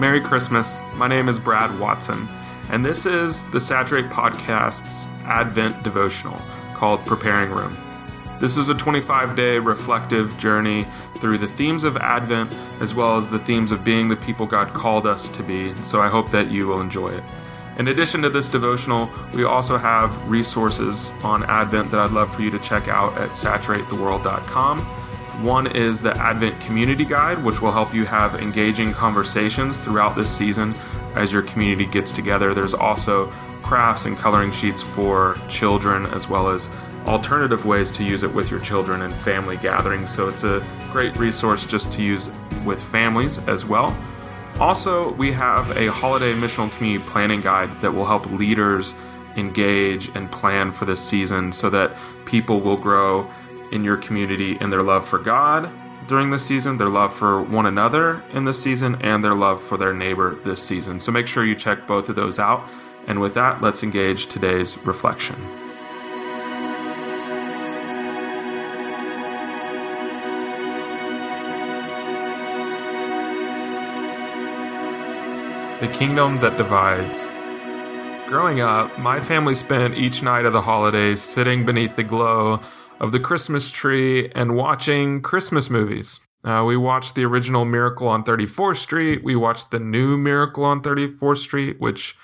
Merry Christmas. My name is Brad Watson, and this is the Saturate Podcast's Advent devotional called Preparing Room. This is a 25 day reflective journey through the themes of Advent as well as the themes of being the people God called us to be. So I hope that you will enjoy it. In addition to this devotional, we also have resources on Advent that I'd love for you to check out at saturatetheworld.com. One is the Advent Community Guide, which will help you have engaging conversations throughout this season as your community gets together. There's also crafts and coloring sheets for children as well as alternative ways to use it with your children and family gatherings. So it's a great resource just to use with families as well. Also, we have a holiday missional community planning guide that will help leaders engage and plan for this season so that people will grow in your community in their love for God during this season, their love for one another in this season, and their love for their neighbor this season. So make sure you check both of those out. And with that, let's engage today's reflection. The Kingdom That Divides. Growing up, my family spent each night of the holidays sitting beneath the glow of the Christmas tree and watching Christmas movies. Uh, we watched the original Miracle on 34th Street. We watched the new Miracle on 34th Street, which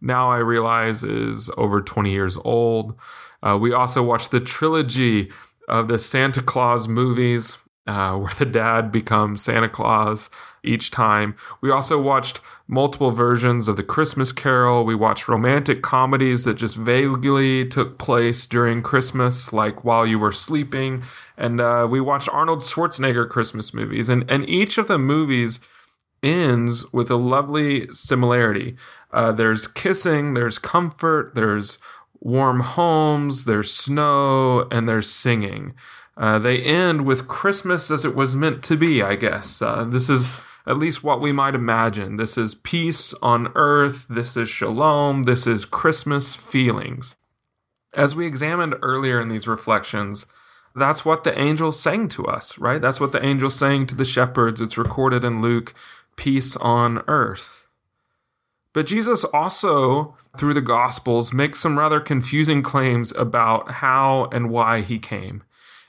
now I realize is over 20 years old. Uh, we also watched the trilogy of the Santa Claus movies, uh, where the dad becomes Santa Claus each time. We also watched multiple versions of The Christmas Carol. We watched romantic comedies that just vaguely took place during Christmas, like while you were sleeping. And uh, we watched Arnold Schwarzenegger Christmas movies. And, and each of the movies ends with a lovely similarity. Uh, there's kissing, there's comfort, there's warm homes, there's snow, and there's singing. Uh, they end with Christmas as it was meant to be, I guess. Uh, this is at least what we might imagine. This is peace on earth. This is shalom. This is Christmas feelings. As we examined earlier in these reflections, that's what the angels sang to us, right? That's what the angels sang to the shepherds. It's recorded in Luke peace on earth. But Jesus also, through the Gospels, makes some rather confusing claims about how and why he came.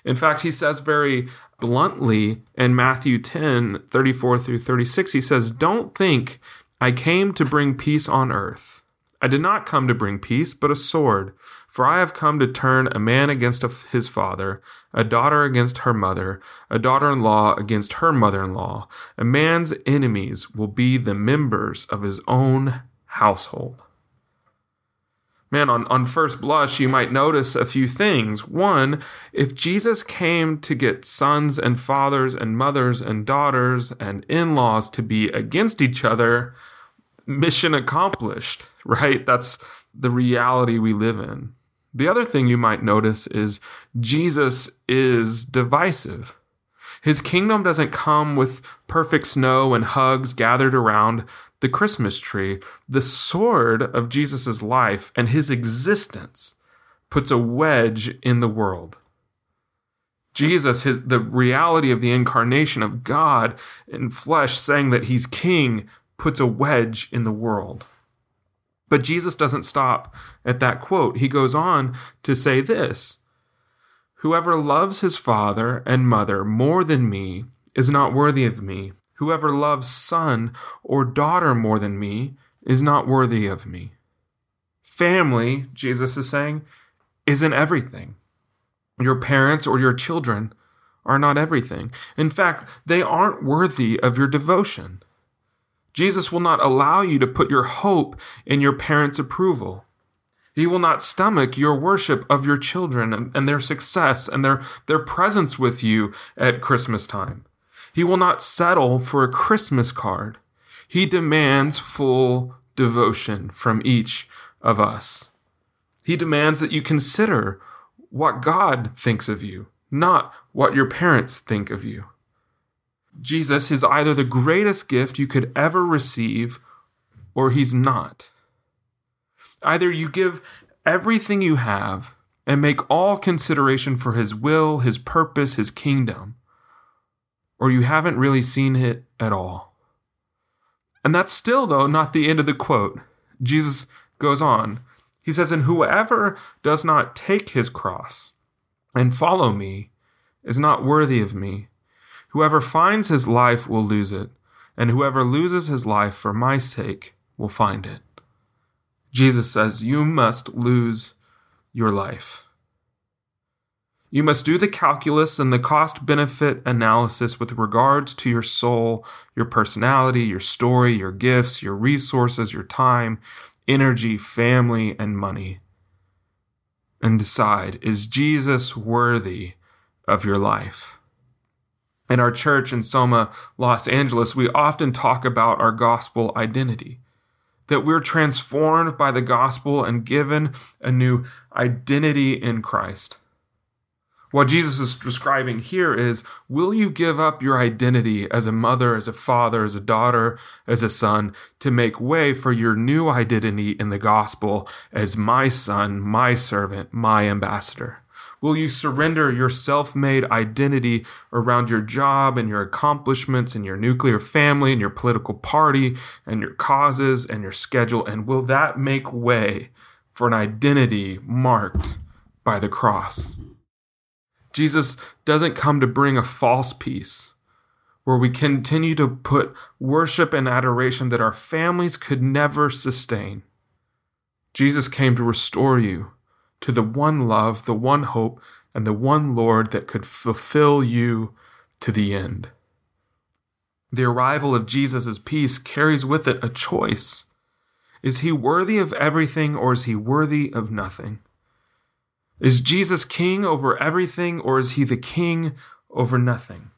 In fact, he says very bluntly in Matthew 10 34 through 36, he says, Don't think I came to bring peace on earth. I did not come to bring peace, but a sword. For I have come to turn a man against his father, a daughter against her mother, a daughter in law against her mother in law. A man's enemies will be the members of his own household man, on, on first blush, you might notice a few things. One, if Jesus came to get sons and fathers and mothers and daughters and in laws to be against each other, mission accomplished, right? That's the reality we live in. The other thing you might notice is Jesus is divisive. His kingdom doesn't come with perfect snow and hugs gathered around the Christmas tree, the sword of Jesus' life and his existence puts a wedge in the world. Jesus, his, the reality of the incarnation of God in flesh, saying that he's king, puts a wedge in the world. But Jesus doesn't stop at that quote. He goes on to say this Whoever loves his father and mother more than me is not worthy of me. Whoever loves son or daughter more than me is not worthy of me. Family, Jesus is saying, isn't everything. Your parents or your children are not everything. In fact, they aren't worthy of your devotion. Jesus will not allow you to put your hope in your parents' approval. He will not stomach your worship of your children and, and their success and their, their presence with you at Christmas time. He will not settle for a Christmas card. He demands full devotion from each of us. He demands that you consider what God thinks of you, not what your parents think of you. Jesus is either the greatest gift you could ever receive or he's not. Either you give everything you have and make all consideration for his will, his purpose, his kingdom, or you haven't really seen it at all. And that's still, though, not the end of the quote. Jesus goes on. He says, And whoever does not take his cross and follow me is not worthy of me. Whoever finds his life will lose it, and whoever loses his life for my sake will find it. Jesus says, You must lose your life. You must do the calculus and the cost benefit analysis with regards to your soul, your personality, your story, your gifts, your resources, your time, energy, family, and money. And decide is Jesus worthy of your life? In our church in Soma, Los Angeles, we often talk about our gospel identity that we're transformed by the gospel and given a new identity in Christ. What Jesus is describing here is will you give up your identity as a mother, as a father, as a daughter, as a son to make way for your new identity in the gospel as my son, my servant, my ambassador? Will you surrender your self made identity around your job and your accomplishments and your nuclear family and your political party and your causes and your schedule? And will that make way for an identity marked by the cross? Jesus doesn't come to bring a false peace where we continue to put worship and adoration that our families could never sustain. Jesus came to restore you to the one love, the one hope, and the one Lord that could fulfill you to the end. The arrival of Jesus' peace carries with it a choice. Is he worthy of everything or is he worthy of nothing? Is Jesus king over everything, or is he the king over nothing?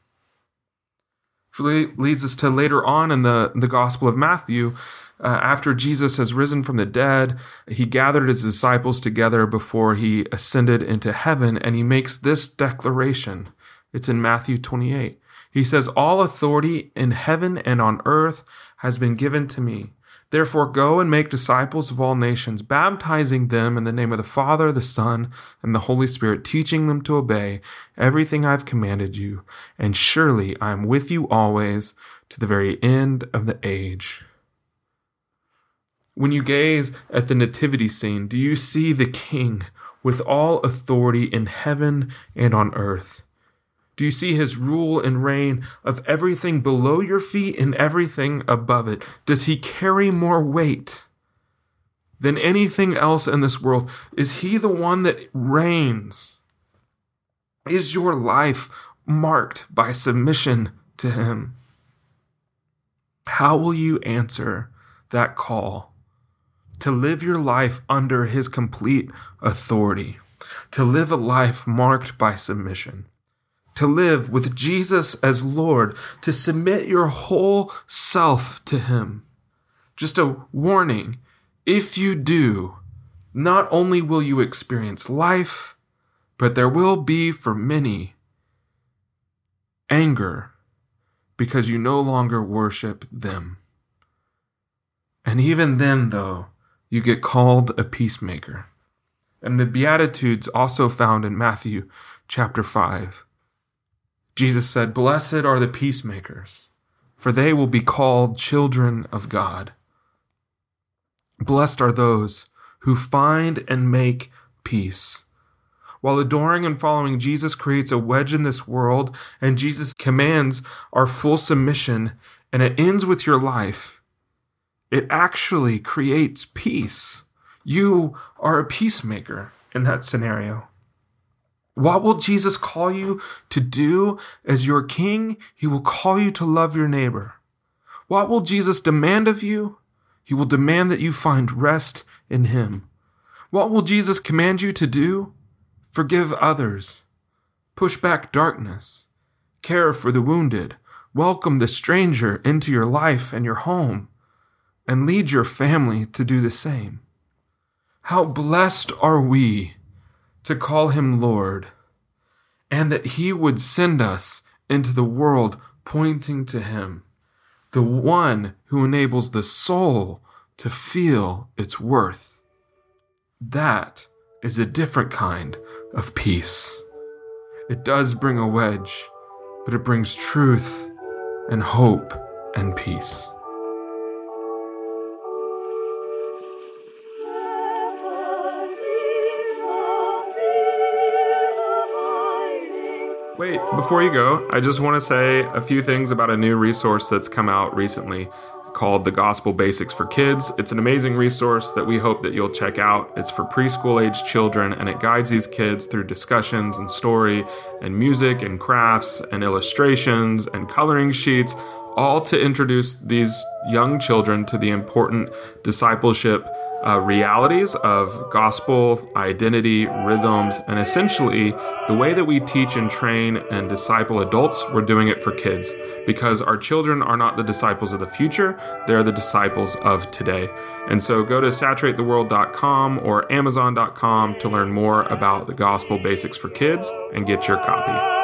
Which leads us to later on in the, the Gospel of Matthew. Uh, after Jesus has risen from the dead, he gathered his disciples together before he ascended into heaven, and he makes this declaration. It's in Matthew 28. He says, All authority in heaven and on earth has been given to me. Therefore, go and make disciples of all nations, baptizing them in the name of the Father, the Son, and the Holy Spirit, teaching them to obey everything I've commanded you. And surely I am with you always to the very end of the age. When you gaze at the nativity scene, do you see the King with all authority in heaven and on earth? Do you see his rule and reign of everything below your feet and everything above it? Does he carry more weight than anything else in this world? Is he the one that reigns? Is your life marked by submission to him? How will you answer that call to live your life under his complete authority, to live a life marked by submission? To live with Jesus as Lord, to submit your whole self to Him. Just a warning if you do, not only will you experience life, but there will be for many anger because you no longer worship them. And even then, though, you get called a peacemaker. And the Beatitudes also found in Matthew chapter 5 Jesus said, Blessed are the peacemakers, for they will be called children of God. Blessed are those who find and make peace. While adoring and following Jesus creates a wedge in this world, and Jesus commands our full submission, and it ends with your life, it actually creates peace. You are a peacemaker in that scenario. What will Jesus call you to do as your king? He will call you to love your neighbor. What will Jesus demand of you? He will demand that you find rest in him. What will Jesus command you to do? Forgive others. Push back darkness. Care for the wounded. Welcome the stranger into your life and your home. And lead your family to do the same. How blessed are we to call him Lord, and that he would send us into the world pointing to him, the one who enables the soul to feel its worth. That is a different kind of peace. It does bring a wedge, but it brings truth and hope and peace. Wait, before you go, I just want to say a few things about a new resource that's come out recently called The Gospel Basics for Kids. It's an amazing resource that we hope that you'll check out. It's for preschool age children and it guides these kids through discussions and story and music and crafts and illustrations and coloring sheets, all to introduce these young children to the important discipleship uh, realities of gospel, identity, rhythms, and essentially the way that we teach and train and disciple adults, we're doing it for kids because our children are not the disciples of the future, they're the disciples of today. And so go to saturatetheworld.com or amazon.com to learn more about the gospel basics for kids and get your copy.